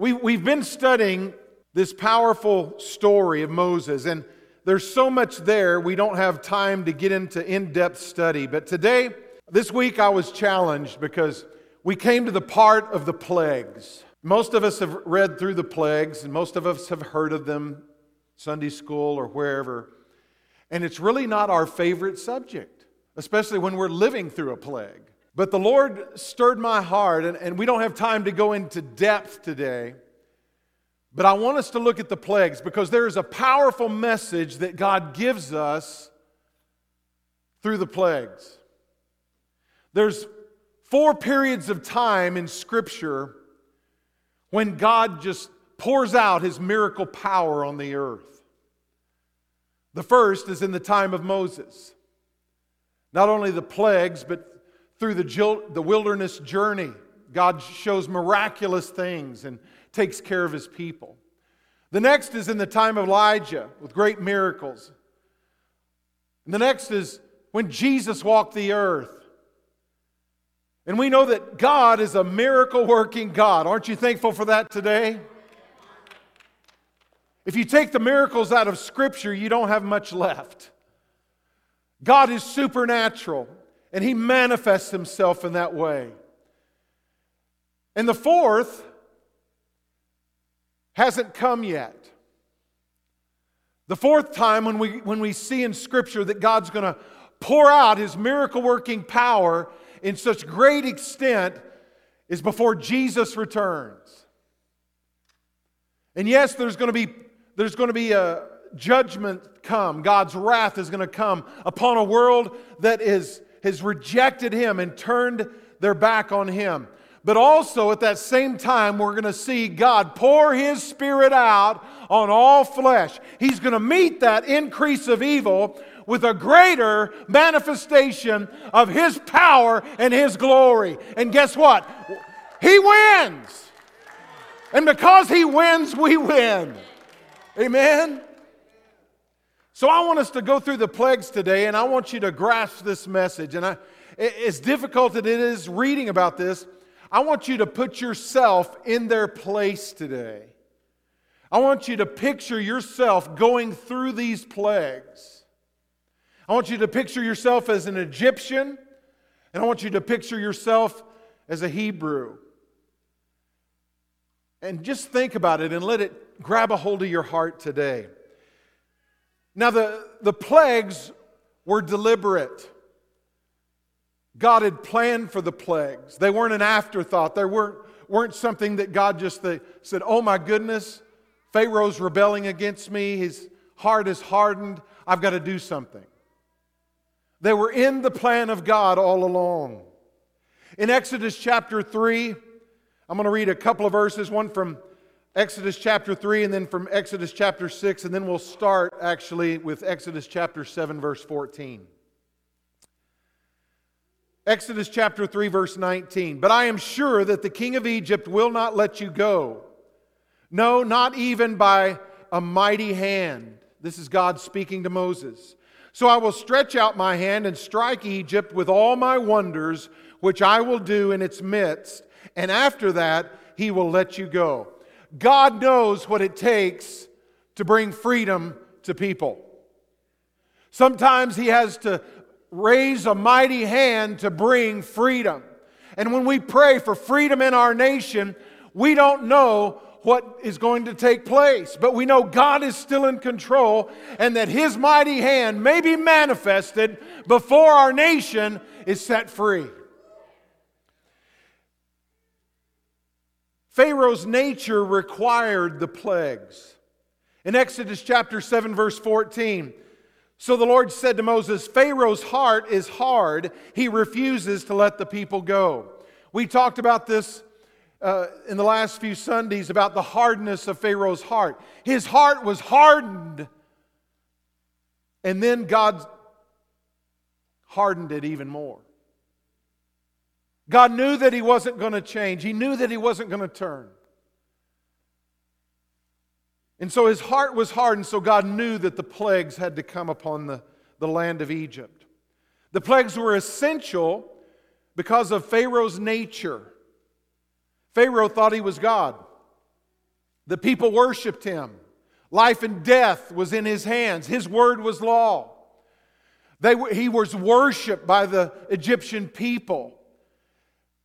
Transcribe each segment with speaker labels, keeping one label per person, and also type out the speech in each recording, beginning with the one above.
Speaker 1: We, we've been studying this powerful story of Moses, and there's so much there, we don't have time to get into in depth study. But today, this week, I was challenged because we came to the part of the plagues. Most of us have read through the plagues, and most of us have heard of them, Sunday school or wherever. And it's really not our favorite subject, especially when we're living through a plague. But the Lord stirred my heart, and, and we don't have time to go into depth today. But I want us to look at the plagues because there is a powerful message that God gives us through the plagues. There's four periods of time in Scripture when God just pours out his miracle power on the earth. The first is in the time of Moses. Not only the plagues, but through the, the wilderness journey, God shows miraculous things and takes care of his people. The next is in the time of Elijah with great miracles. And the next is when Jesus walked the earth. And we know that God is a miracle working God. Aren't you thankful for that today? If you take the miracles out of Scripture, you don't have much left. God is supernatural. And he manifests himself in that way. And the fourth hasn't come yet. The fourth time when we, when we see in Scripture that God's going to pour out his miracle working power in such great extent is before Jesus returns. And yes, there's going to be, there's going to be a judgment come. God's wrath is going to come upon a world that is has rejected him and turned their back on him. But also at that same time, we're going to see God pour his spirit out on all flesh. He's going to meet that increase of evil with a greater manifestation of his power and his glory. And guess what? He wins. And because he wins, we win. Amen. So I want us to go through the plagues today, and I want you to grasp this message. And I, as difficult as it is reading about this, I want you to put yourself in their place today. I want you to picture yourself going through these plagues. I want you to picture yourself as an Egyptian, and I want you to picture yourself as a Hebrew. And just think about it and let it grab a hold of your heart today. Now, the, the plagues were deliberate. God had planned for the plagues. They weren't an afterthought. They weren't, weren't something that God just the, said, Oh my goodness, Pharaoh's rebelling against me. His heart is hardened. I've got to do something. They were in the plan of God all along. In Exodus chapter 3, I'm going to read a couple of verses, one from Exodus chapter 3 and then from Exodus chapter 6, and then we'll start actually with Exodus chapter 7, verse 14. Exodus chapter 3, verse 19. But I am sure that the king of Egypt will not let you go. No, not even by a mighty hand. This is God speaking to Moses. So I will stretch out my hand and strike Egypt with all my wonders, which I will do in its midst. And after that, he will let you go. God knows what it takes to bring freedom to people. Sometimes He has to raise a mighty hand to bring freedom. And when we pray for freedom in our nation, we don't know what is going to take place, but we know God is still in control and that His mighty hand may be manifested before our nation is set free. Pharaoh's nature required the plagues. In Exodus chapter 7, verse 14, so the Lord said to Moses, Pharaoh's heart is hard. He refuses to let the people go. We talked about this uh, in the last few Sundays about the hardness of Pharaoh's heart. His heart was hardened, and then God hardened it even more. God knew that he wasn't going to change, he knew that he wasn't going to turn. And so his heart was hardened, so God knew that the plagues had to come upon the, the land of Egypt. The plagues were essential because of Pharaoh's nature. Pharaoh thought he was God. The people worshiped him. Life and death was in his hands. His word was law. They, he was worshiped by the Egyptian people.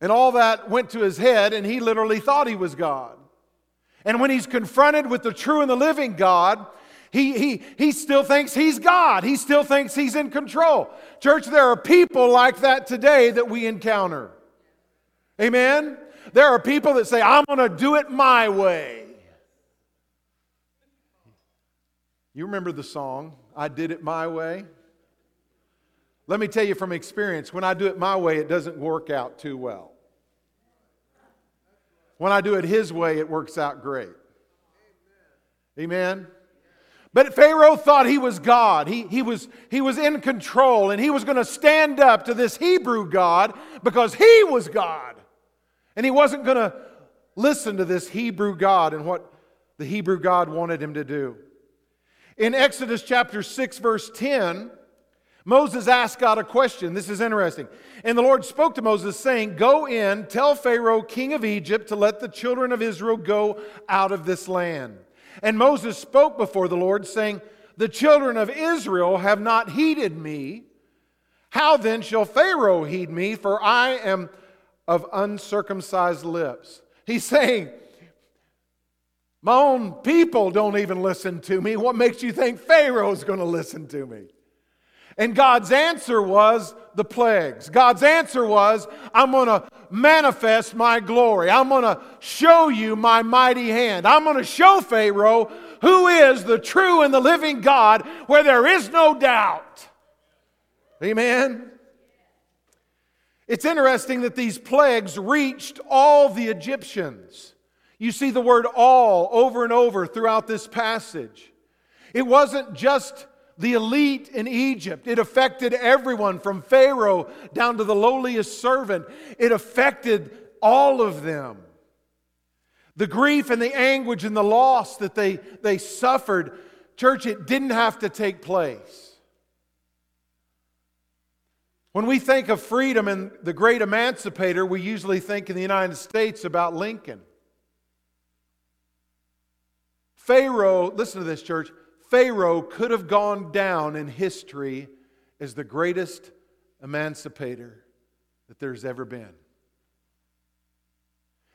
Speaker 1: And all that went to his head, and he literally thought he was God. And when he's confronted with the true and the living God, he, he, he still thinks he's God. He still thinks he's in control. Church, there are people like that today that we encounter. Amen? There are people that say, I'm going to do it my way. You remember the song, I Did It My Way? Let me tell you from experience, when I do it my way, it doesn't work out too well. When I do it his way, it works out great. Amen? But Pharaoh thought he was God. He, he, was, he was in control, and he was going to stand up to this Hebrew God because he was God. And he wasn't going to listen to this Hebrew God and what the Hebrew God wanted him to do. In Exodus chapter 6, verse 10, Moses asked God a question. This is interesting. And the Lord spoke to Moses, saying, Go in, tell Pharaoh, king of Egypt, to let the children of Israel go out of this land. And Moses spoke before the Lord, saying, The children of Israel have not heeded me. How then shall Pharaoh heed me? For I am of uncircumcised lips. He's saying, My own people don't even listen to me. What makes you think Pharaoh's going to listen to me? And God's answer was the plagues. God's answer was, I'm going to manifest my glory. I'm going to show you my mighty hand. I'm going to show Pharaoh who is the true and the living God where there is no doubt. Amen. It's interesting that these plagues reached all the Egyptians. You see the word all over and over throughout this passage. It wasn't just the elite in Egypt. It affected everyone from Pharaoh down to the lowliest servant. It affected all of them. The grief and the anguish and the loss that they, they suffered, church, it didn't have to take place. When we think of freedom and the great emancipator, we usually think in the United States about Lincoln. Pharaoh, listen to this, church. Pharaoh could have gone down in history as the greatest emancipator that there's ever been.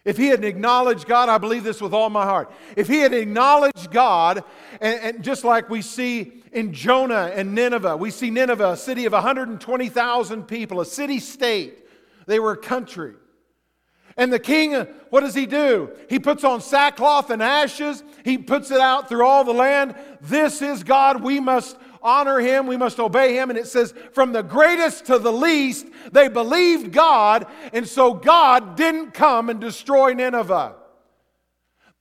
Speaker 1: If he had acknowledged God, I believe this with all my heart. If he had acknowledged God, and, and, just like we see in Jonah and Nineveh, we see Nineveh, a city of 120,000 people, a city state. They were a country. And the king, what does he do? He puts on sackcloth and ashes. He puts it out through all the land. This is God. We must honor him. We must obey him. And it says, from the greatest to the least, they believed God. And so God didn't come and destroy Nineveh.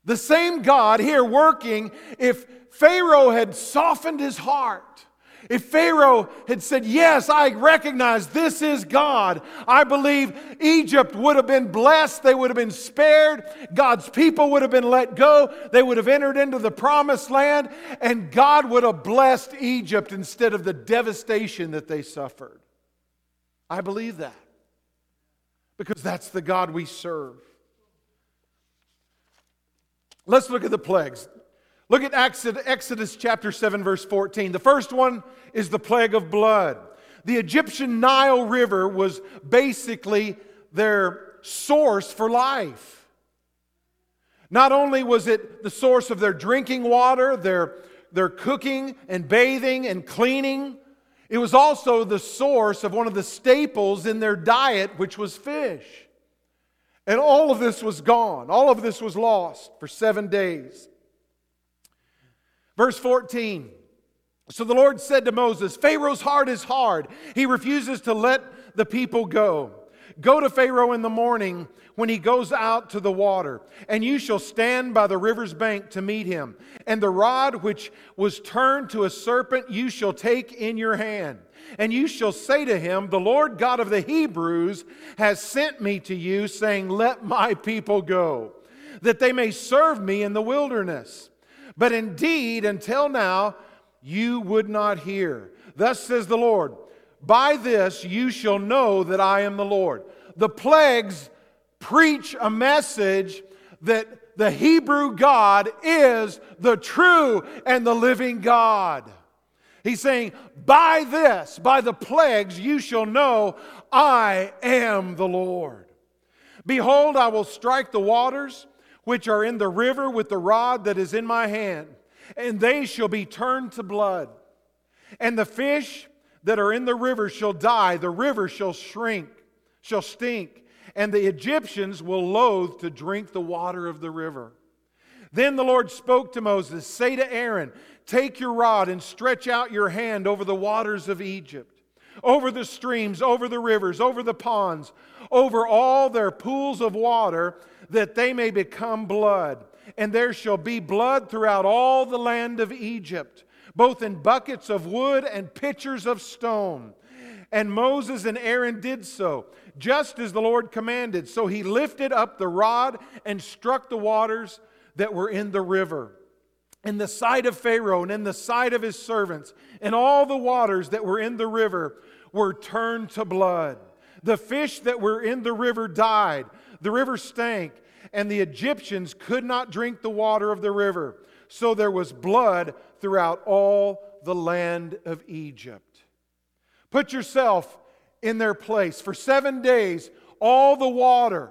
Speaker 1: The same God here working, if Pharaoh had softened his heart, if Pharaoh had said, Yes, I recognize this is God, I believe Egypt would have been blessed. They would have been spared. God's people would have been let go. They would have entered into the promised land, and God would have blessed Egypt instead of the devastation that they suffered. I believe that because that's the God we serve. Let's look at the plagues. Look at Exodus chapter 7, verse 14. The first one is the plague of blood. The Egyptian Nile River was basically their source for life. Not only was it the source of their drinking water, their, their cooking and bathing and cleaning, it was also the source of one of the staples in their diet, which was fish. And all of this was gone. All of this was lost for seven days. Verse 14. So the Lord said to Moses, Pharaoh's heart is hard. He refuses to let the people go. Go to Pharaoh in the morning when he goes out to the water, and you shall stand by the river's bank to meet him. And the rod which was turned to a serpent you shall take in your hand. And you shall say to him, The Lord God of the Hebrews has sent me to you, saying, Let my people go, that they may serve me in the wilderness. But indeed, until now, you would not hear. Thus says the Lord By this you shall know that I am the Lord. The plagues preach a message that the Hebrew God is the true and the living God. He's saying, By this, by the plagues, you shall know I am the Lord. Behold, I will strike the waters which are in the river with the rod that is in my hand, and they shall be turned to blood. And the fish that are in the river shall die, the river shall shrink, shall stink, and the Egyptians will loathe to drink the water of the river. Then the Lord spoke to Moses Say to Aaron, Take your rod and stretch out your hand over the waters of Egypt, over the streams, over the rivers, over the ponds, over all their pools of water, that they may become blood. And there shall be blood throughout all the land of Egypt, both in buckets of wood and pitchers of stone. And Moses and Aaron did so, just as the Lord commanded. So he lifted up the rod and struck the waters that were in the river. In the sight of Pharaoh and in the sight of his servants, and all the waters that were in the river were turned to blood. The fish that were in the river died, the river stank, and the Egyptians could not drink the water of the river. So there was blood throughout all the land of Egypt. Put yourself in their place. For seven days, all the water,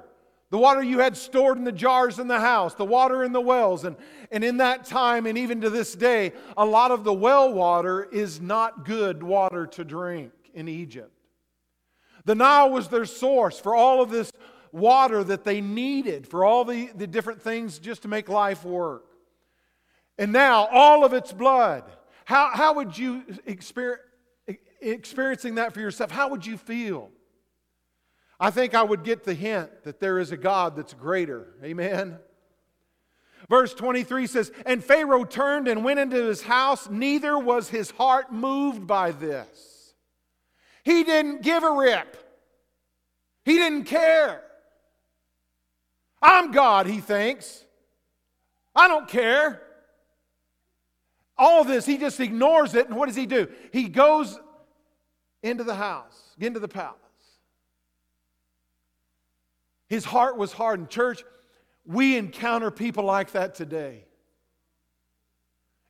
Speaker 1: the water you had stored in the jars in the house, the water in the wells, and, and in that time, and even to this day, a lot of the well water is not good water to drink in Egypt. The Nile was their source for all of this water that they needed, for all the, the different things just to make life work. And now, all of its blood. How, how would you experience? experiencing that for yourself, how would you feel? I think I would get the hint that there is a God that's greater. Amen. Verse 23 says, And Pharaoh turned and went into his house, neither was his heart moved by this. He didn't give a rip, he didn't care. I'm God, he thinks. I don't care. All this, he just ignores it. And what does he do? He goes into the house, into the palace. His heart was hardened. Church, we encounter people like that today.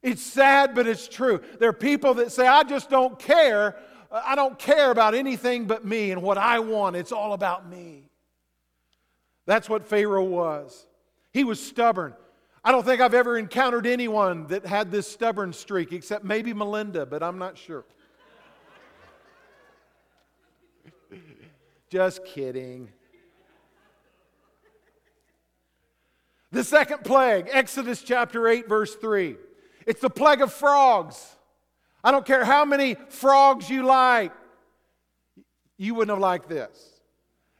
Speaker 1: It's sad, but it's true. There are people that say, I just don't care. I don't care about anything but me and what I want. It's all about me. That's what Pharaoh was. He was stubborn. I don't think I've ever encountered anyone that had this stubborn streak, except maybe Melinda, but I'm not sure. Just kidding. The second plague, Exodus chapter 8, verse 3. It's the plague of frogs. I don't care how many frogs you like, you wouldn't have liked this.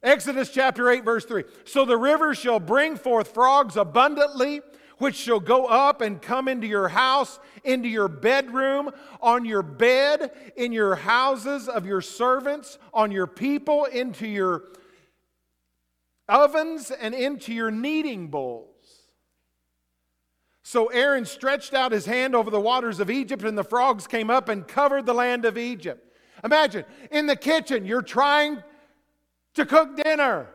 Speaker 1: Exodus chapter 8, verse 3. So the river shall bring forth frogs abundantly which shall go up and come into your house, into your bedroom, on your bed, in your houses of your servants, on your people, into your ovens, and into your kneading bowls. So Aaron stretched out his hand over the waters of Egypt, and the frogs came up and covered the land of Egypt. Imagine in the kitchen, you're trying to cook dinner.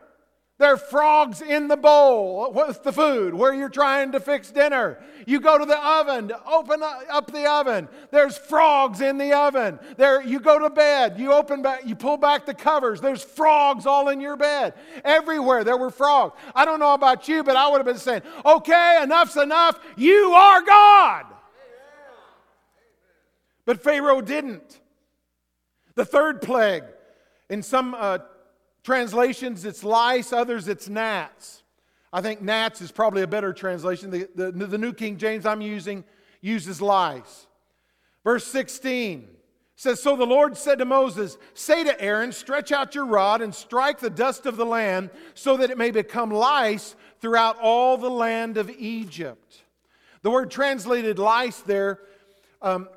Speaker 1: There are frogs in the bowl with the food where you're trying to fix dinner. You go to the oven to open up the oven. There's frogs in the oven. There, you go to bed. You open back. You pull back the covers. There's frogs all in your bed. Everywhere there were frogs. I don't know about you, but I would have been saying, "Okay, enough's enough. You are God." But Pharaoh didn't. The third plague, in some uh, translations it's lice, others it's gnats. I think gnats is probably a better translation. The, the, the New King James I'm using uses lice. Verse 16 says, So the Lord said to Moses, Say to Aaron, stretch out your rod and strike the dust of the land so that it may become lice throughout all the land of Egypt. The word translated lice there um,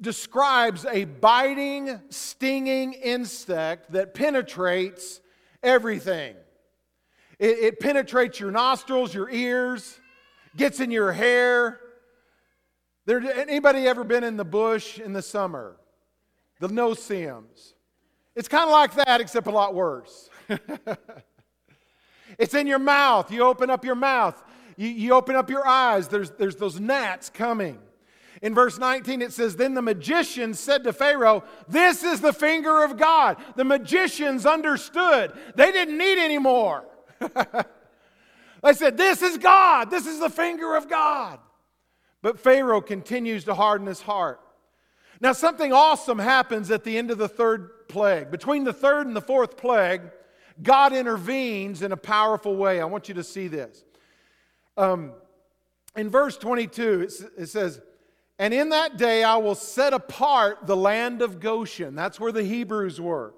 Speaker 1: describes a biting, stinging insect that penetrates everything. It, it, penetrates your nostrils, your ears, gets in your hair. There, anybody ever been in the bush in the summer? The no-see-ums. It's kind of like that, except a lot worse. it's in your mouth. You open up your mouth. You, you open up your eyes, there's, there's those gnats coming. In verse 19, it says, Then the magicians said to Pharaoh, This is the finger of God. The magicians understood. They didn't need any more. they said, This is God. This is the finger of God. But Pharaoh continues to harden his heart. Now, something awesome happens at the end of the third plague. Between the third and the fourth plague, God intervenes in a powerful way. I want you to see this. Um, in verse 22, it says, And in that day I will set apart the land of Goshen. That's where the Hebrews were.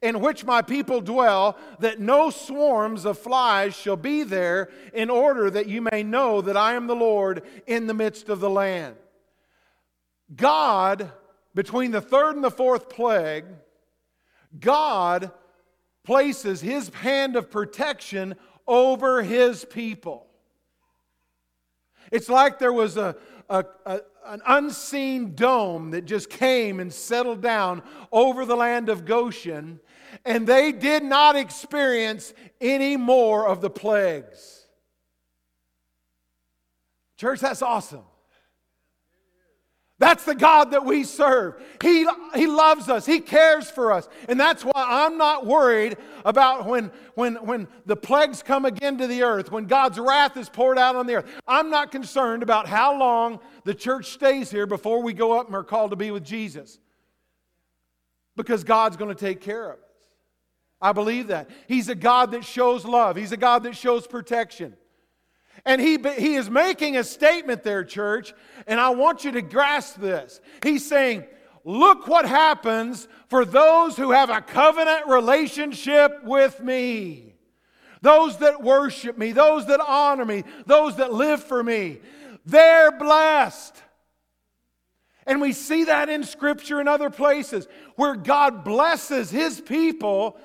Speaker 1: In which my people dwell, that no swarms of flies shall be there, in order that you may know that I am the Lord in the midst of the land. God, between the third and the fourth plague, God places his hand of protection over his people. It's like there was a, a, a, an unseen dome that just came and settled down over the land of Goshen, and they did not experience any more of the plagues. Church, that's awesome. That's the God that we serve. He, he loves us. He cares for us. And that's why I'm not worried about when, when, when the plagues come again to the earth, when God's wrath is poured out on the earth. I'm not concerned about how long the church stays here before we go up and are called to be with Jesus. Because God's going to take care of us. I believe that. He's a God that shows love, He's a God that shows protection. And he, he is making a statement there, church, and I want you to grasp this. He's saying, Look what happens for those who have a covenant relationship with me. Those that worship me, those that honor me, those that live for me. They're blessed. And we see that in Scripture and other places where God blesses His people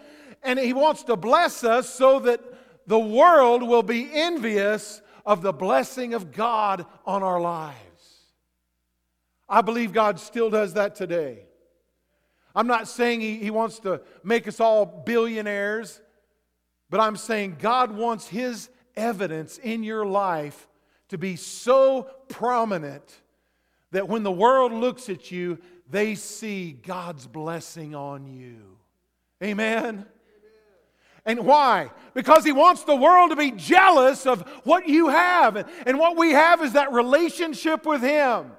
Speaker 1: and He wants to bless us so that the world will be envious of the blessing of God on our lives. I believe God still does that today. I'm not saying he, he wants to make us all billionaires, but I'm saying God wants His evidence in your life to be so prominent that when the world looks at you, they see God's blessing on you. Amen. And why? Because he wants the world to be jealous of what you have. And what we have is that relationship with him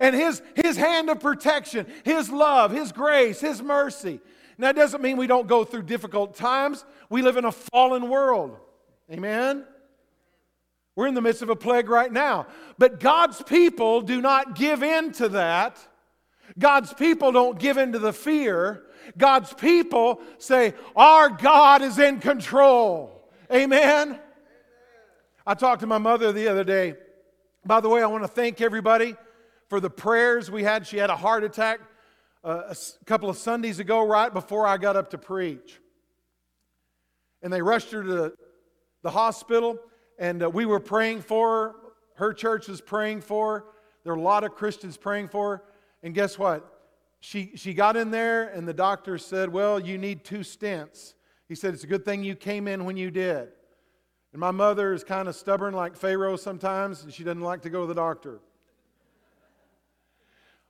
Speaker 1: and his, his hand of protection, his love, his grace, his mercy. Now, that doesn't mean we don't go through difficult times. We live in a fallen world. Amen? We're in the midst of a plague right now. But God's people do not give in to that. God's people don't give in to the fear. God's people say, Our God is in control. Amen? I talked to my mother the other day. By the way, I want to thank everybody for the prayers we had. She had a heart attack uh, a couple of Sundays ago, right before I got up to preach. And they rushed her to the hospital, and uh, we were praying for her. Her church was praying for her. There were a lot of Christians praying for her. And guess what? She, she got in there, and the doctor said, Well, you need two stents. He said, It's a good thing you came in when you did. And my mother is kind of stubborn like Pharaoh sometimes, and she doesn't like to go to the doctor.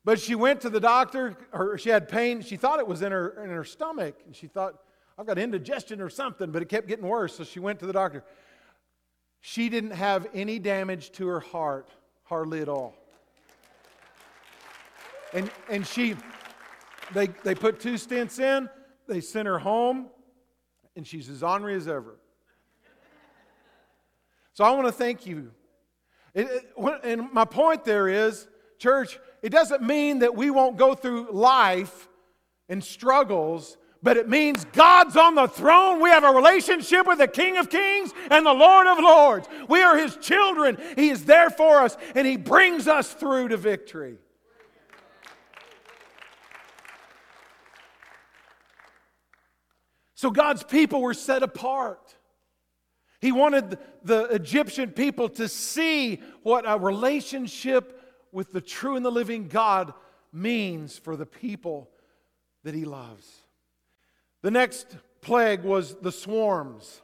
Speaker 1: But she went to the doctor, or she had pain. She thought it was in her, in her stomach, and she thought, I've got indigestion or something, but it kept getting worse. So she went to the doctor. She didn't have any damage to her heart, hardly at all. And, and she, they, they put two stents in, they sent her home, and she's as ornery as ever. So I want to thank you. It, it, and my point there is, church, it doesn't mean that we won't go through life and struggles, but it means God's on the throne. We have a relationship with the King of Kings and the Lord of Lords. We are His children. He is there for us, and He brings us through to victory. So God's people were set apart. He wanted the Egyptian people to see what a relationship with the true and the living God means for the people that he loves. The next plague was the swarms.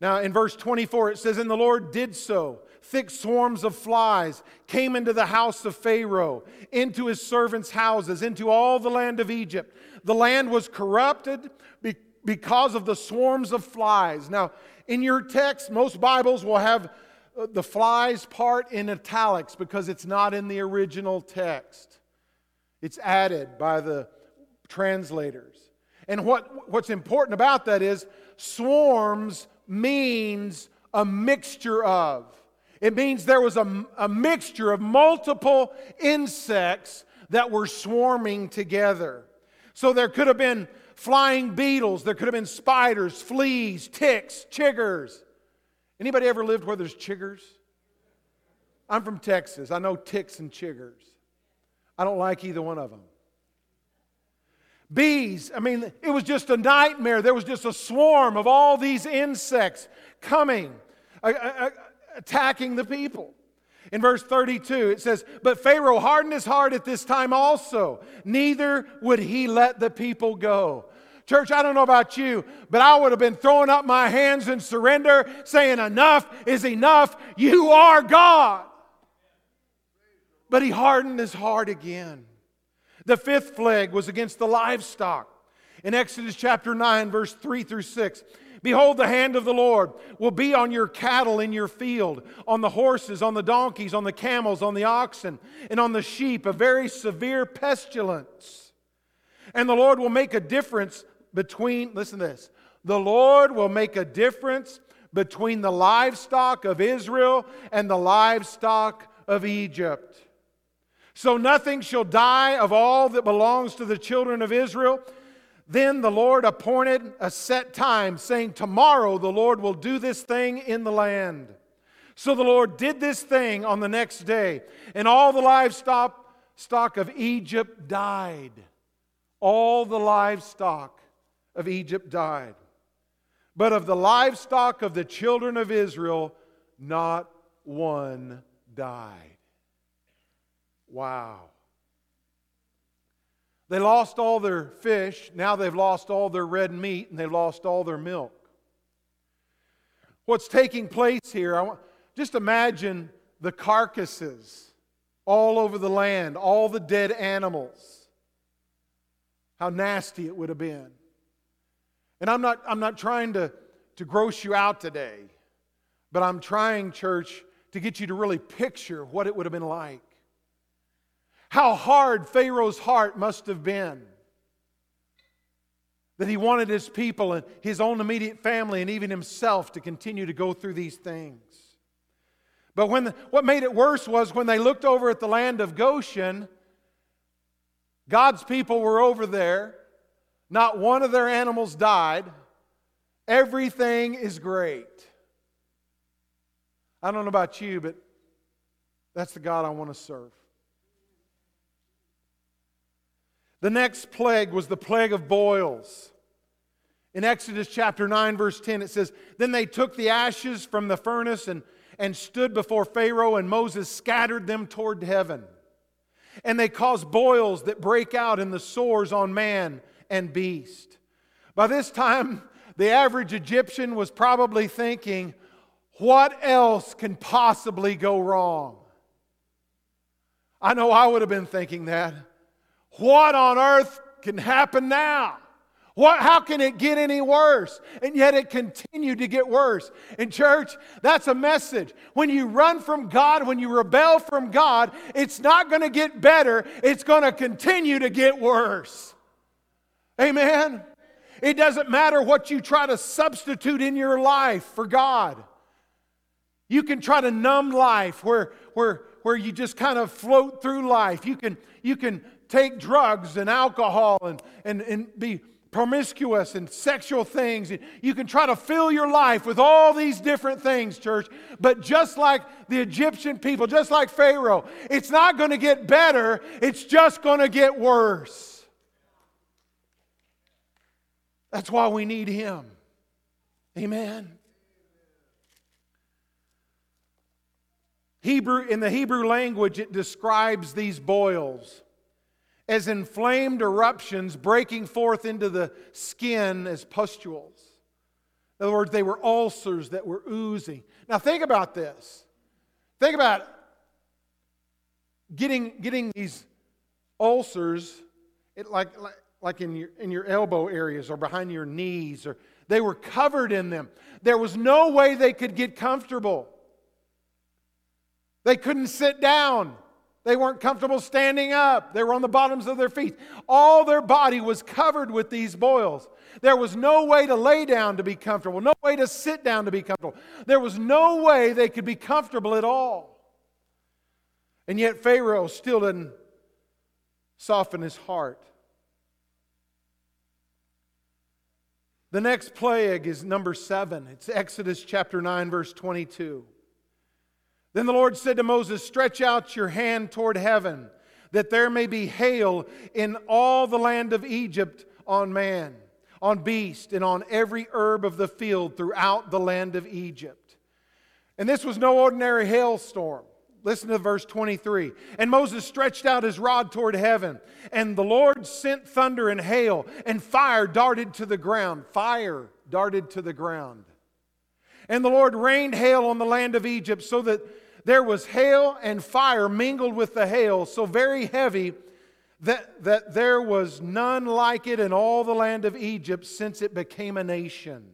Speaker 1: Now, in verse 24, it says, And the Lord did so. Thick swarms of flies came into the house of Pharaoh, into his servants' houses, into all the land of Egypt. The land was corrupted because of the swarms of flies. Now, in your text, most Bibles will have uh, the flies part in italics because it's not in the original text. It's added by the translators. And what, what's important about that is swarms means a mixture of. It means there was a, a mixture of multiple insects that were swarming together. So there could have been flying beetles, there could have been spiders, fleas, ticks, chiggers. Anybody ever lived where there's chiggers? I'm from Texas. I know ticks and chiggers. I don't like either one of them. Bees, I mean, it was just a nightmare. There was just a swarm of all these insects coming, attacking the people. In verse 32, it says, But Pharaoh hardened his heart at this time also, neither would he let the people go. Church, I don't know about you, but I would have been throwing up my hands in surrender, saying, Enough is enough. You are God. But he hardened his heart again. The fifth plague was against the livestock. In Exodus chapter 9, verse 3 through 6, Behold, the hand of the Lord will be on your cattle in your field, on the horses, on the donkeys, on the camels, on the oxen, and on the sheep, a very severe pestilence. And the Lord will make a difference between, listen to this, the Lord will make a difference between the livestock of Israel and the livestock of Egypt. So nothing shall die of all that belongs to the children of Israel. Then the Lord appointed a set time, saying, Tomorrow the Lord will do this thing in the land. So the Lord did this thing on the next day, and all the livestock stock of Egypt died. All the livestock of Egypt died. But of the livestock of the children of Israel, not one died. Wow. They lost all their fish. Now they've lost all their red meat and they've lost all their milk. What's taking place here, I want, just imagine the carcasses all over the land, all the dead animals. How nasty it would have been. And I'm not, I'm not trying to, to gross you out today, but I'm trying, church, to get you to really picture what it would have been like. How hard Pharaoh's heart must have been. That he wanted his people and his own immediate family and even himself to continue to go through these things. But when the, what made it worse was when they looked over at the land of Goshen, God's people were over there. Not one of their animals died. Everything is great. I don't know about you, but that's the God I want to serve. The next plague was the plague of boils. In Exodus chapter 9, verse 10, it says, Then they took the ashes from the furnace and, and stood before Pharaoh, and Moses scattered them toward heaven. And they caused boils that break out in the sores on man and beast. By this time, the average Egyptian was probably thinking, What else can possibly go wrong? I know I would have been thinking that. What on earth can happen now? What, how can it get any worse? And yet it continued to get worse. In church, that's a message. When you run from God, when you rebel from God, it's not going to get better, it's going to continue to get worse. Amen? It doesn't matter what you try to substitute in your life for God. You can try to numb life where, where, where you just kind of float through life. You can, you can take drugs and alcohol and, and, and be promiscuous and sexual things. You can try to fill your life with all these different things, church. But just like the Egyptian people, just like Pharaoh, it's not going to get better, it's just going to get worse. That's why we need Him. Amen. Hebrew, in the Hebrew language, it describes these boils as inflamed eruptions breaking forth into the skin as pustules. In other words, they were ulcers that were oozing. Now, think about this. Think about getting, getting these ulcers it, like, like, like in, your, in your elbow areas or behind your knees, or they were covered in them. There was no way they could get comfortable. They couldn't sit down. They weren't comfortable standing up. They were on the bottoms of their feet. All their body was covered with these boils. There was no way to lay down to be comfortable, no way to sit down to be comfortable. There was no way they could be comfortable at all. And yet, Pharaoh still didn't soften his heart. The next plague is number seven. It's Exodus chapter 9, verse 22. Then the Lord said to Moses, Stretch out your hand toward heaven, that there may be hail in all the land of Egypt on man, on beast, and on every herb of the field throughout the land of Egypt. And this was no ordinary hailstorm. Listen to verse 23. And Moses stretched out his rod toward heaven, and the Lord sent thunder and hail, and fire darted to the ground. Fire darted to the ground. And the Lord rained hail on the land of Egypt, so that there was hail and fire mingled with the hail, so very heavy that, that there was none like it in all the land of Egypt since it became a nation.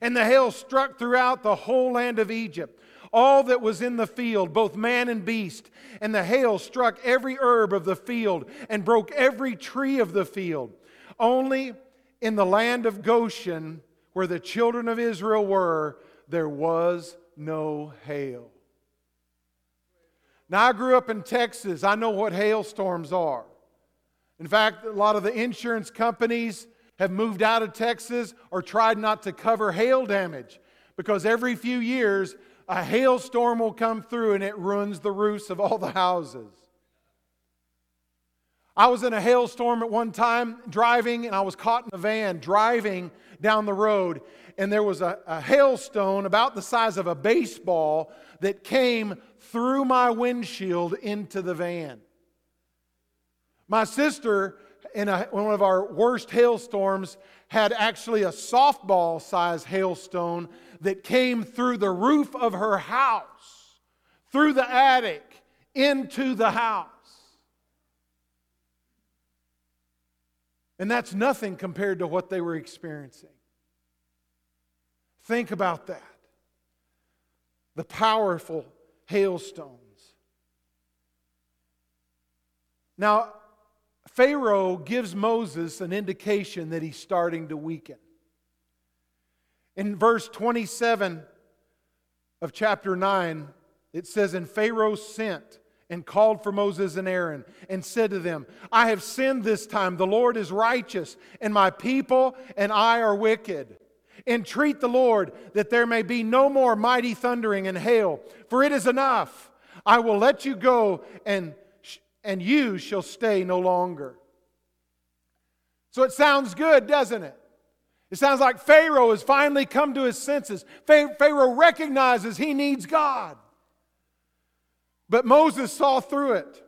Speaker 1: And the hail struck throughout the whole land of Egypt all that was in the field, both man and beast. And the hail struck every herb of the field and broke every tree of the field. Only in the land of Goshen, where the children of Israel were, there was no hail. Now, I grew up in Texas. I know what hailstorms are. In fact, a lot of the insurance companies have moved out of Texas or tried not to cover hail damage because every few years a hailstorm will come through and it ruins the roofs of all the houses. I was in a hailstorm at one time driving, and I was caught in a van driving down the road, and there was a, a hailstone about the size of a baseball that came through my windshield into the van. My sister, in a, one of our worst hailstorms, had actually a softball sized hailstone that came through the roof of her house, through the attic, into the house. And that's nothing compared to what they were experiencing. Think about that. The powerful hailstones. Now, Pharaoh gives Moses an indication that he's starting to weaken. In verse 27 of chapter 9, it says, And Pharaoh sent and called for Moses and Aaron and said to them, I have sinned this time. The Lord is righteous, and my people and I are wicked. Entreat the Lord that there may be no more mighty thundering and hail, for it is enough. I will let you go, and, and you shall stay no longer. So it sounds good, doesn't it? It sounds like Pharaoh has finally come to his senses. Pharaoh recognizes he needs God. But Moses saw through it.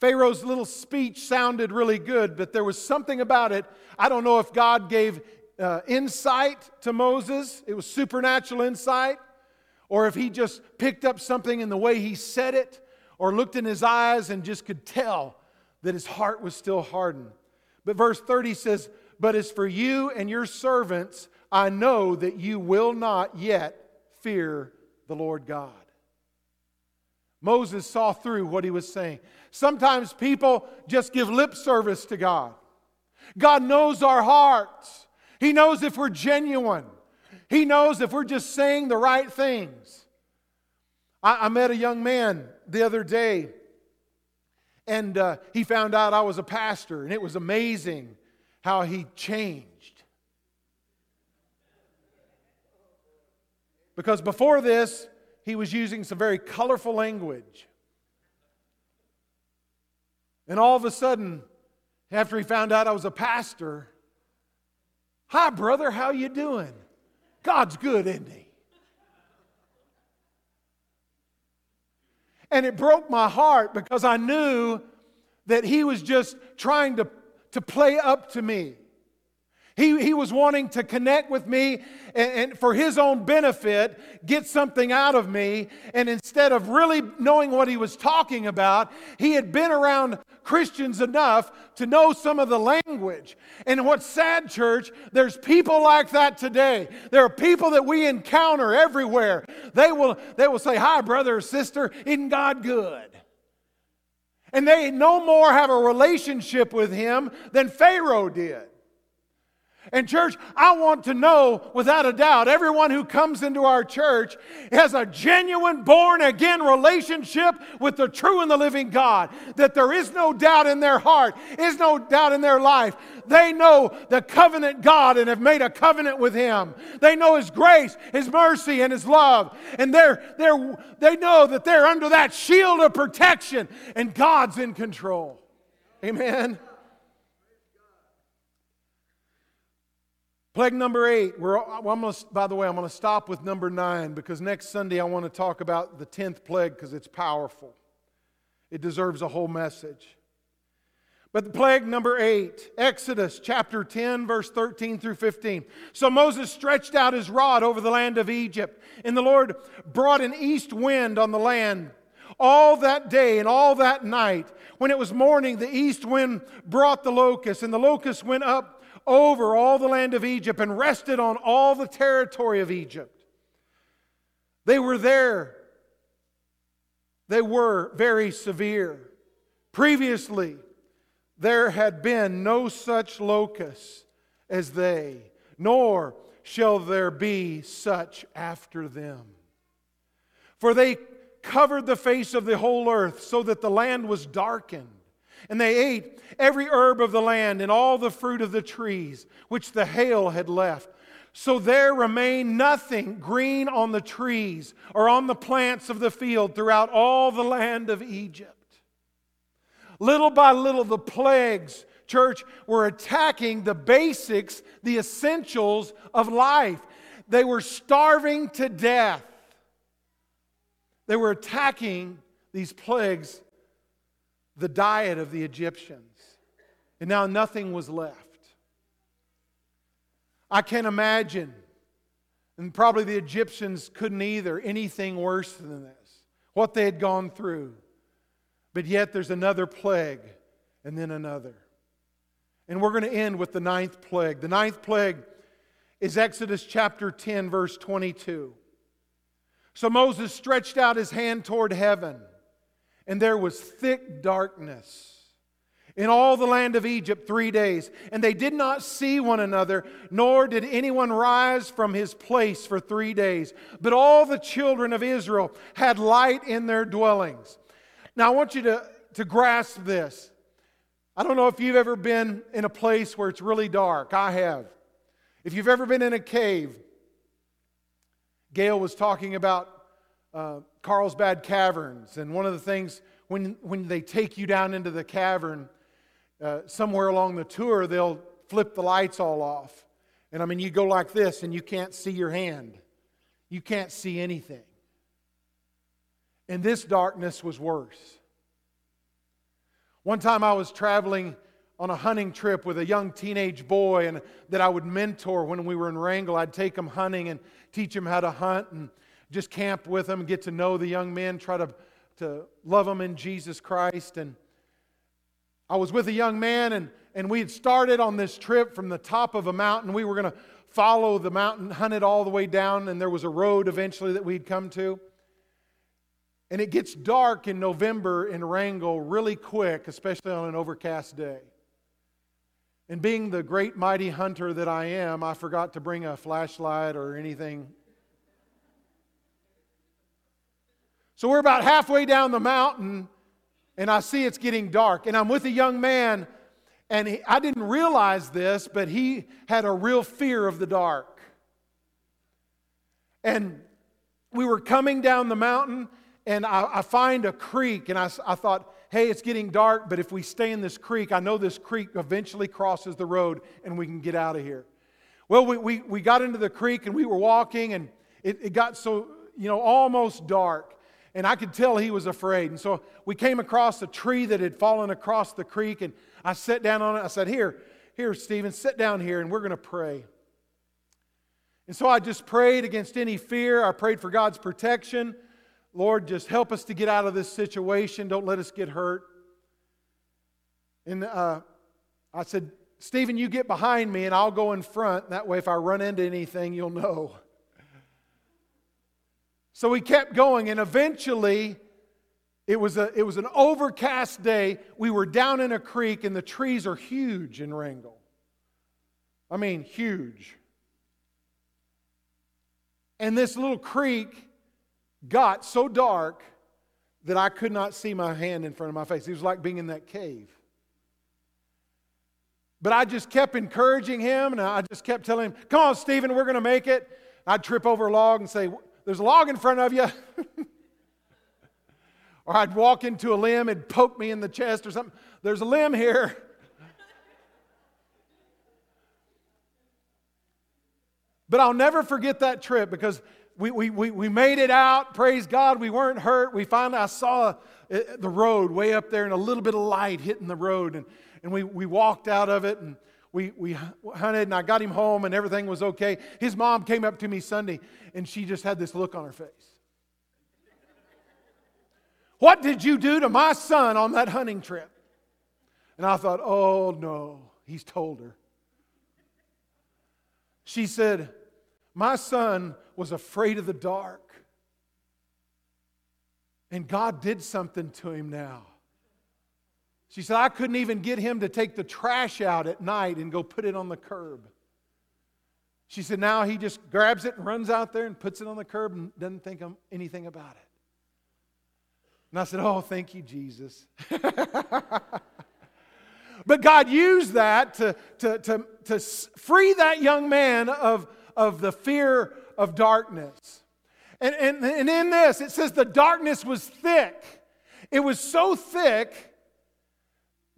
Speaker 1: Pharaoh's little speech sounded really good, but there was something about it. I don't know if God gave uh, insight to Moses, it was supernatural insight, or if he just picked up something in the way he said it, or looked in his eyes and just could tell that his heart was still hardened. But verse 30 says, but as for you and your servants, I know that you will not yet fear the Lord God. Moses saw through what he was saying. Sometimes people just give lip service to God. God knows our hearts, He knows if we're genuine, He knows if we're just saying the right things. I, I met a young man the other day, and uh, he found out I was a pastor, and it was amazing how he changed. Because before this, he was using some very colorful language. And all of a sudden, after he found out I was a pastor, hi brother, how you doing? God's good, isn't he? And it broke my heart because I knew that he was just trying to to play up to me. He, he was wanting to connect with me and, and, for his own benefit, get something out of me. And instead of really knowing what he was talking about, he had been around Christians enough to know some of the language. And what's sad, church, there's people like that today. There are people that we encounter everywhere. They will, they will say, Hi, brother or sister, isn't God good? And they no more have a relationship with him than Pharaoh did. And, church, I want to know without a doubt everyone who comes into our church has a genuine born again relationship with the true and the living God. That there is no doubt in their heart, is no doubt in their life. They know the covenant God and have made a covenant with Him. They know His grace, His mercy, and His love. And they're, they're, they know that they're under that shield of protection and God's in control. Amen. Plague number eight. We're, I'm gonna, by the way, I'm going to stop with number nine because next Sunday I want to talk about the 10th plague because it's powerful. It deserves a whole message. But the plague number eight, Exodus chapter 10, verse 13 through 15. So Moses stretched out his rod over the land of Egypt, and the Lord brought an east wind on the land all that day and all that night. When it was morning, the east wind brought the locust, and the locust went up over all the land of Egypt and rested on all the territory of Egypt. They were there. They were very severe. Previously, there had been no such locusts as they, nor shall there be such after them. For they covered the face of the whole earth so that the land was darkened. And they ate every herb of the land and all the fruit of the trees which the hail had left. So there remained nothing green on the trees or on the plants of the field throughout all the land of Egypt. Little by little, the plagues, church, were attacking the basics, the essentials of life. They were starving to death. They were attacking these plagues the diet of the Egyptians. And now nothing was left. I can't imagine, and probably the Egyptians couldn't either, anything worse than this, what they had gone through. But yet there's another plague and then another. And we're going to end with the ninth plague. The ninth plague is Exodus chapter 10, verse 22. So Moses stretched out his hand toward heaven and there was thick darkness in all the land of Egypt three days. And they did not see one another, nor did anyone rise from his place for three days. But all the children of Israel had light in their dwellings. Now, I want you to, to grasp this. I don't know if you've ever been in a place where it's really dark. I have. If you've ever been in a cave, Gail was talking about uh, Carlsbad Caverns. And one of the things, when, when they take you down into the cavern, uh, somewhere along the tour, they'll flip the lights all off. And I mean, you go like this and you can't see your hand, you can't see anything. And this darkness was worse. One time I was traveling on a hunting trip with a young teenage boy and that I would mentor when we were in Wrangell. I'd take him hunting and teach him how to hunt and just camp with them, get to know the young men, try to, to love them in Jesus Christ. And I was with a young man, and, and we had started on this trip from the top of a mountain. We were going to follow the mountain, hunt it all the way down, and there was a road eventually that we'd come to. And it gets dark in November in Wrangell really quick, especially on an overcast day. And being the great mighty hunter that I am, I forgot to bring a flashlight or anything So we're about halfway down the mountain, and I see it's getting dark. And I'm with a young man, and he, I didn't realize this, but he had a real fear of the dark. And we were coming down the mountain, and I, I find a creek, and I, I thought, hey, it's getting dark, but if we stay in this creek, I know this creek eventually crosses the road and we can get out of here. Well, we, we, we got into the creek and we were walking, and it, it got so, you know, almost dark and I could tell he was afraid. And so we came across a tree that had fallen across the creek, and I sat down on it. I said, Here, Here, Stephen, sit down here and we're going to pray. And so I just prayed against any fear. I prayed for God's protection. Lord, just help us to get out of this situation. Don't let us get hurt. And uh, I said, Stephen, you get behind me and I'll go in front. That way, if I run into anything, you'll know. So we kept going, and eventually, it was, a, it was an overcast day. We were down in a creek, and the trees are huge in Wrangell. I mean, huge. And this little creek got so dark that I could not see my hand in front of my face. It was like being in that cave. But I just kept encouraging him, and I just kept telling him, Come on, Stephen, we're going to make it. I'd trip over a log and say, There's a log in front of you. or I'd walk into a limb and poke me in the chest or something. There's a limb here. but I'll never forget that trip because we, we, we, we made it out. Praise God. We weren't hurt. We finally, I saw uh, the road way up there and a little bit of light hitting the road. And, and we, we walked out of it and we, we hunted and I got him home and everything was okay. His mom came up to me Sunday and she just had this look on her face. What did you do to my son on that hunting trip? And I thought, oh no, he's told her. She said, My son was afraid of the dark. And God did something to him now. She said, I couldn't even get him to take the trash out at night and go put it on the curb. She said, now he just grabs it and runs out there and puts it on the curb and doesn't think anything about it. And I said, Oh, thank you, Jesus. but God used that to, to, to, to free that young man of, of the fear of darkness. And, and, and in this, it says the darkness was thick. It was so thick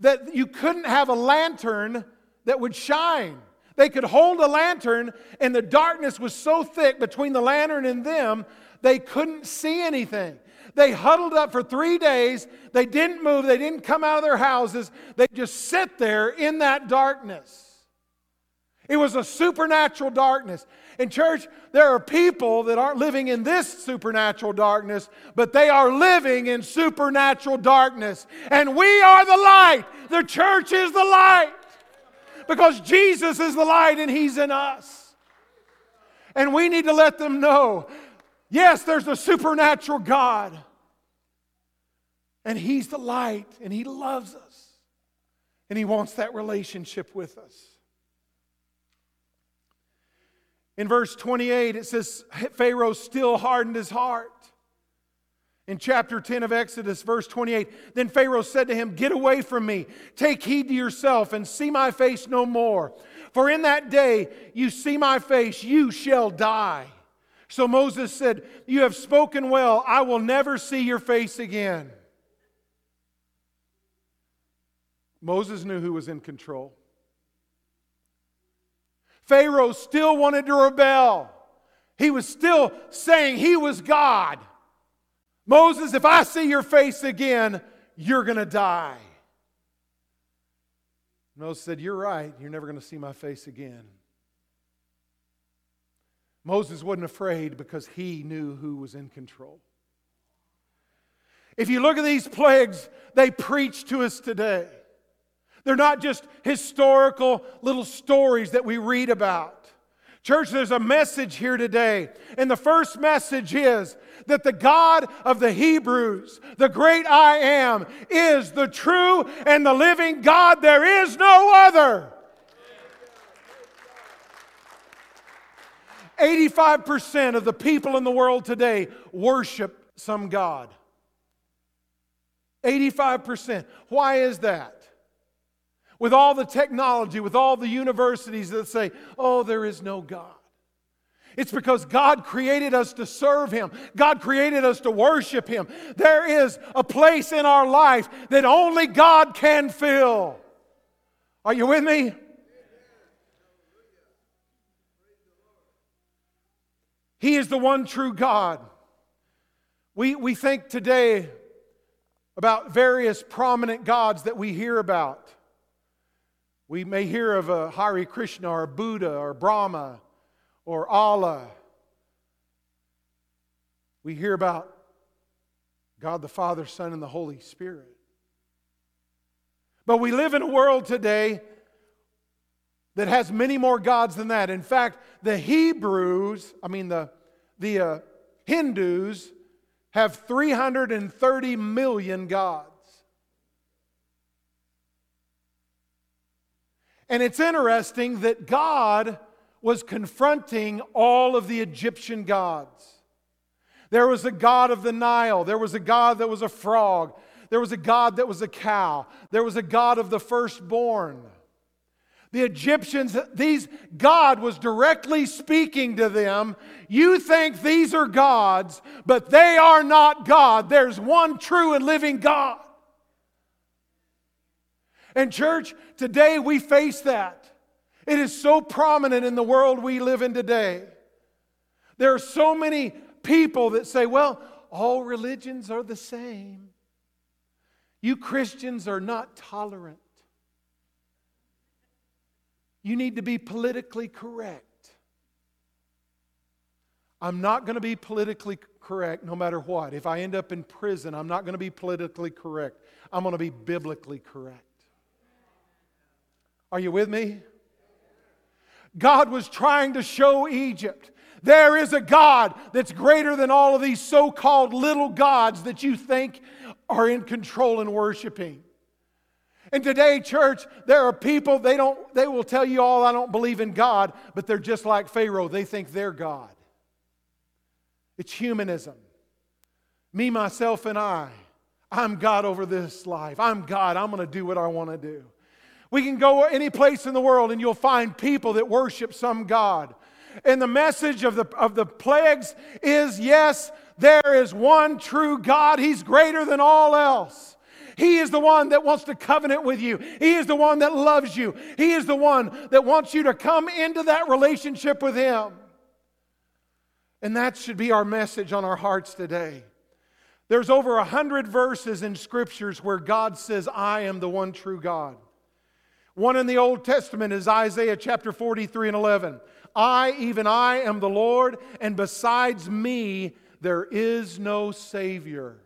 Speaker 1: that you couldn't have a lantern that would shine. They could hold a lantern, and the darkness was so thick between the lantern and them, they couldn't see anything. They huddled up for three days. They didn't move. They didn't come out of their houses. They just sit there in that darkness. It was a supernatural darkness. In church, there are people that aren't living in this supernatural darkness, but they are living in supernatural darkness. And we are the light. The church is the light because Jesus is the light and He's in us. And we need to let them know yes, there's a supernatural God, and He's the light, and He loves us, and He wants that relationship with us. In verse 28, it says, Pharaoh still hardened his heart. In chapter 10 of Exodus, verse 28, then Pharaoh said to him, Get away from me, take heed to yourself, and see my face no more. For in that day you see my face, you shall die. So Moses said, You have spoken well, I will never see your face again. Moses knew who was in control. Pharaoh still wanted to rebel. He was still saying he was God. Moses, if I see your face again, you're going to die. Moses said, You're right. You're never going to see my face again. Moses wasn't afraid because he knew who was in control. If you look at these plagues, they preach to us today. They're not just historical little stories that we read about. Church, there's a message here today. And the first message is that the God of the Hebrews, the great I am, is the true and the living God. There is no other. 85% of the people in the world today worship some God. 85%. Why is that? With all the technology, with all the universities that say, oh, there is no God. It's because God created us to serve Him. God created us to worship Him. There is a place in our life that only God can fill. Are you with me? He is the one true God. We, we think today about various prominent gods that we hear about. We may hear of a Hare Krishna or Buddha or Brahma or Allah. We hear about God the Father, Son, and the Holy Spirit. But we live in a world today that has many more gods than that. In fact, the Hebrews, I mean, the, the uh, Hindus, have 330 million gods. And it's interesting that God was confronting all of the Egyptian gods. There was a god of the Nile, there was a god that was a frog, there was a God that was a cow. There was a God of the firstborn. The Egyptians, these God was directly speaking to them. You think these are gods, but they are not God. There's one true and living God. And, church, today we face that. It is so prominent in the world we live in today. There are so many people that say, well, all religions are the same. You Christians are not tolerant. You need to be politically correct. I'm not going to be politically correct no matter what. If I end up in prison, I'm not going to be politically correct. I'm going to be biblically correct. Are you with me? God was trying to show Egypt there is a God that's greater than all of these so called little gods that you think are in control and worshiping. And today, church, there are people, they, don't, they will tell you all, I don't believe in God, but they're just like Pharaoh. They think they're God. It's humanism. Me, myself, and I. I'm God over this life. I'm God. I'm going to do what I want to do. We can go any place in the world and you'll find people that worship some God. And the message of the, of the plagues is yes, there is one true God. He's greater than all else. He is the one that wants to covenant with you. He is the one that loves you. He is the one that wants you to come into that relationship with Him. And that should be our message on our hearts today. There's over a hundred verses in scriptures where God says, I am the one true God. One in the Old Testament is Isaiah chapter 43 and 11. I, even I, am the Lord, and besides me, there is no Savior.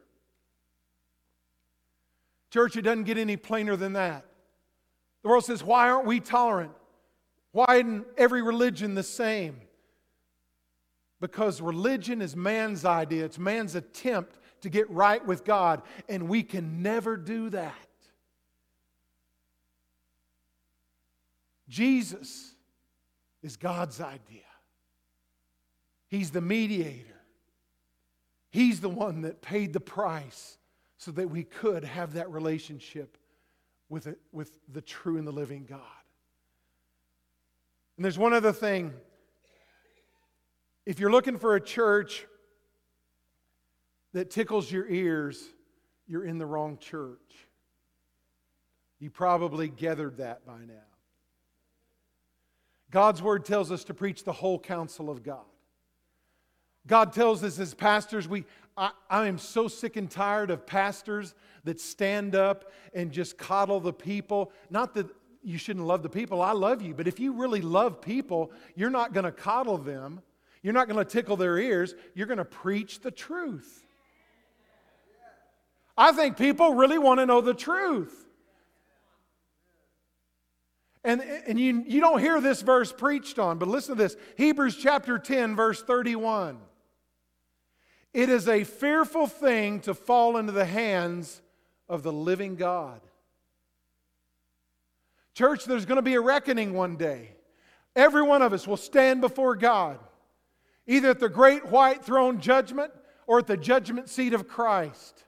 Speaker 1: Church, it doesn't get any plainer than that. The world says, Why aren't we tolerant? Why isn't every religion the same? Because religion is man's idea, it's man's attempt to get right with God, and we can never do that. Jesus is God's idea. He's the mediator. He's the one that paid the price so that we could have that relationship with, it, with the true and the living God. And there's one other thing. If you're looking for a church that tickles your ears, you're in the wrong church. You probably gathered that by now. God's word tells us to preach the whole counsel of God. God tells us as pastors, we, I, I, am so sick and tired of pastors that stand up and just coddle the people. Not that you shouldn't love the people, I love you, but if you really love people, you're not going to coddle them. You're not going to tickle their ears. You're going to preach the truth. I think people really want to know the truth. And, and you, you don't hear this verse preached on, but listen to this Hebrews chapter 10, verse 31. It is a fearful thing to fall into the hands of the living God. Church, there's going to be a reckoning one day. Every one of us will stand before God, either at the great white throne judgment or at the judgment seat of Christ.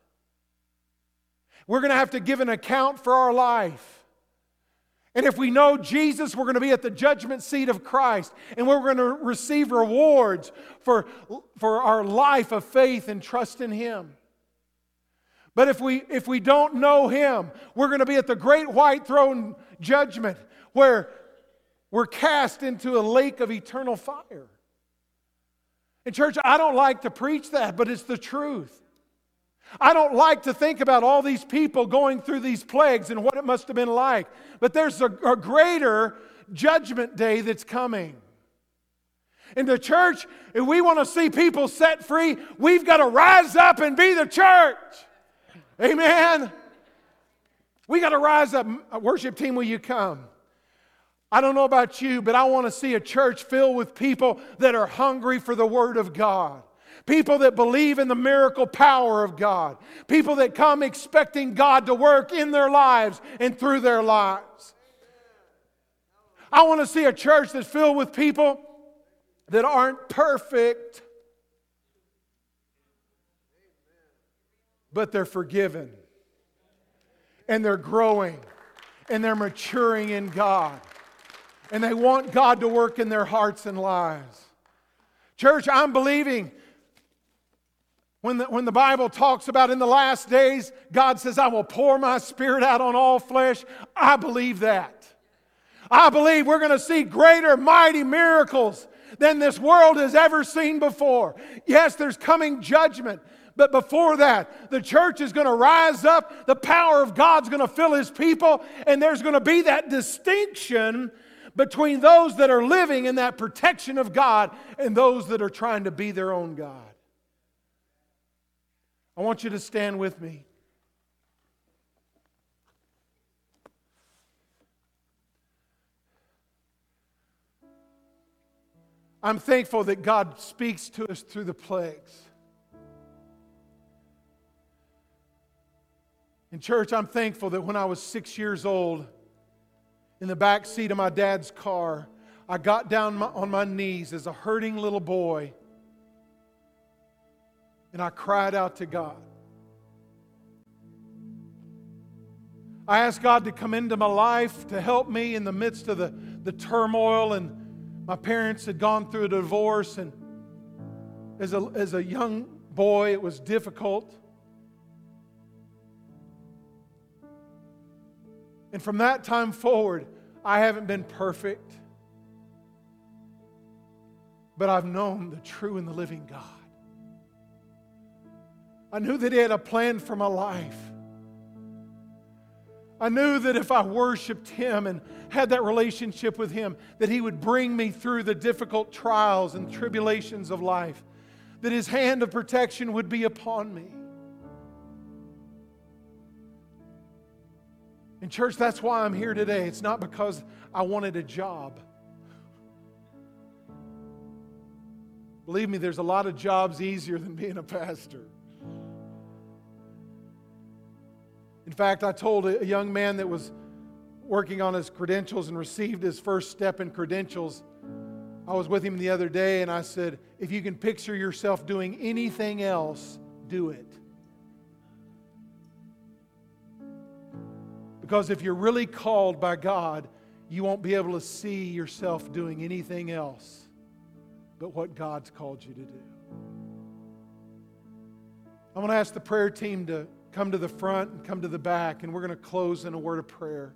Speaker 1: We're going to have to give an account for our life. And if we know Jesus, we're going to be at the judgment seat of Christ and we're going to receive rewards for, for our life of faith and trust in Him. But if we, if we don't know Him, we're going to be at the great white throne judgment where we're cast into a lake of eternal fire. And, church, I don't like to preach that, but it's the truth. I don't like to think about all these people going through these plagues and what it must have been like. But there's a, a greater judgment day that's coming. In the church, if we want to see people set free, we've got to rise up and be the church. Amen. We got to rise up. Worship team, will you come? I don't know about you, but I want to see a church filled with people that are hungry for the Word of God. People that believe in the miracle power of God. People that come expecting God to work in their lives and through their lives. I want to see a church that's filled with people that aren't perfect, but they're forgiven and they're growing and they're maturing in God and they want God to work in their hearts and lives. Church, I'm believing when the, when the Bible talks about in the last days, God says, I will pour my spirit out on all flesh. I believe that. I believe we're going to see greater, mighty miracles than this world has ever seen before. Yes, there's coming judgment. But before that, the church is going to rise up. The power of God's going to fill his people. And there's going to be that distinction between those that are living in that protection of God and those that are trying to be their own God. I want you to stand with me. I'm thankful that God speaks to us through the plagues. In church, I'm thankful that when I was six years old, in the back seat of my dad's car, I got down on my knees as a hurting little boy and I cried out to God. I asked God to come into my life to help me in the midst of the, the turmoil and my parents had gone through a divorce, and as a, as a young boy, it was difficult. And from that time forward, I haven't been perfect, but I've known the true and the living God. I knew that He had a plan for my life. I knew that if I worshiped Him and had that relationship with Him, that He would bring me through the difficult trials and tribulations of life, that His hand of protection would be upon me. In church, that's why I'm here today. It's not because I wanted a job. Believe me, there's a lot of jobs easier than being a pastor. In fact, I told a young man that was working on his credentials and received his first step in credentials. I was with him the other day and I said, if you can picture yourself doing anything else, do it. Because if you're really called by God, you won't be able to see yourself doing anything else but what God's called you to do. I'm going to ask the prayer team to come to the front and come to the back, and we're going to close in a word of prayer.